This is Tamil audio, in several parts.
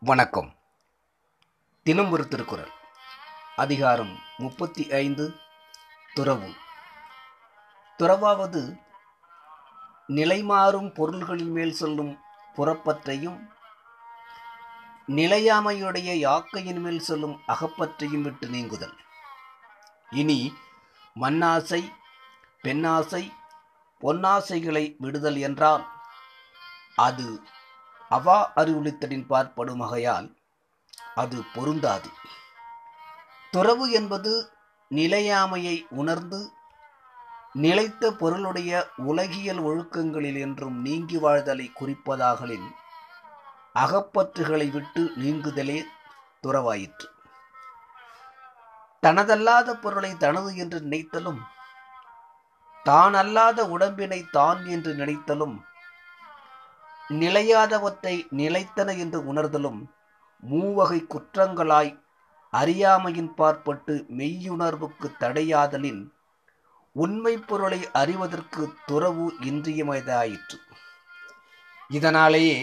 வணக்கம். தினம் ஒரு திருக்குறள். அதிகாரம் முப்பத்தி ஐந்து. துறவு துறவாவது நிலைமாறும் பொருள்களின் மேல் சொல்லும் புறப்பற்றையும் நிலையாமையுடைய யாக்கையின் மேல் சொல்லும் அகப்பற்றையும் விட்டு நீங்குதல். இனி மண்ணாசை பெண்ணாசை பொன்னாசைகளை விடுதல் என்றால் அது அவா அறிவுளித்தலின் பார்ப்படும் வகையால் அது பொருந்தாது. துறவு என்பது நிலையாமையை உணர்ந்து நிலைத்த பொருளுடைய உலகியல் ஒழுக்கங்களில் என்றும் நீங்கி வாழ்தலை குறிப்பதாகலின் அகப்பற்றுகளை விட்டு நீங்குதலே துறவாயிற்று. தனதல்லாத பொருளை தனது என்று நினைத்தலும் தான் அல்லாத உடம்பினை தான் என்று நினைத்தலும் நிலையாதவற்றை நிலைத்தன என்று உணர்தலும் மூவகை குற்றங்களாய் அறியாமையின் பார்ப்பட்டு மெய்யுணர்வுக்கு தடையாதலின் உண்மை பொருளை அறிவதற்கு துறவு இன்றியமைதாயிற்று. இதனாலேயே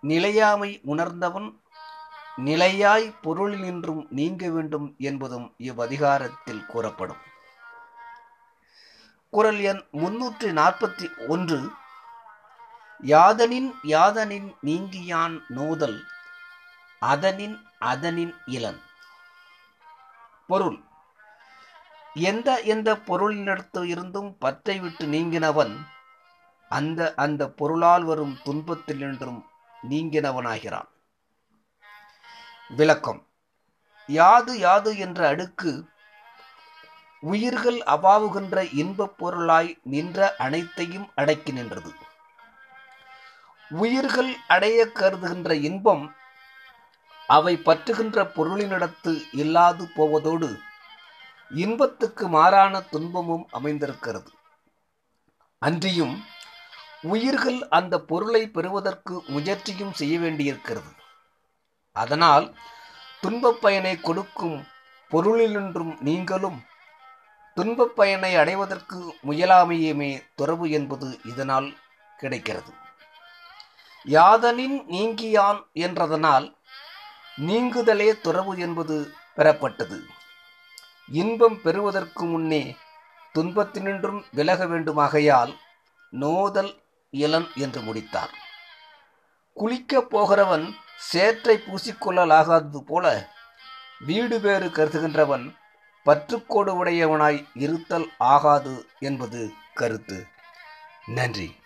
நிலையாமை உணர்ந்தவன் நிலையாய் பொருளினின்றும் நீங்க வேண்டும் என்பதும் இவ்வதிகாரத்தில் கூறப்படும். குரல் எண் முன்னூற்றி நாற்பத்தி ஒன்று. யாதனின் யாதனின் நீங்கியான் நோதல் அதனின் அதனின் இளன் பொருள் எந்த எந்த பொருளினிடத்து இருந்தும் பற்றை விட்டு நீங்கினவன் அந்த அந்த பொருளால் வரும் துன்பத்தில் நின்றும் நீங்கினவனாகிறான். விளக்கம். யாது யாது என்ற அடுக்கு உயிர்கள் அவாவுகின்ற இன்பப் பொருளாய் நின்ற அனைத்தையும் அடக்கி நின்றது. உயிர்கள் அடைய கருதுகின்ற இன்பம் அவை பற்றுகின்ற பொருளினிடத்து இல்லாது போவதோடு இன்பத்துக்கு மாறான துன்பமும் அமைந்திருக்கிறது. அன்றியும் உயிர்கள் அந்த பொருளை பெறுவதற்கு முயற்சியும் செய்ய வேண்டியிருக்கிறது. அதனால் துன்பப் பயனை கொடுக்கும் பொருளினின்றும் நீங்களும் துன்பப் பயனை அடைவதற்கு முயலாமையுமே துறவு என்பது இதனால் கிடைக்கிறது. யாதனின் நீங்கியான் என்றதனால் நீங்குதலே துறவு என்பது பெறப்பட்டது. இன்பம் பெறுவதற்கு முன்னே துன்பத்தினின்றும் விலக வேண்டுமாகையால் நோதல் இளன் என்று முடித்தார். குளிக்கப் போகிறவன் சேற்றை பூசிக்கொள்ளலாகாதது போல வீடு வேறு கருதுகின்றவன் பற்றுக்கோடு உடையவனாய் இருத்தல் ஆகாது என்பது கருத்து. நன்றி.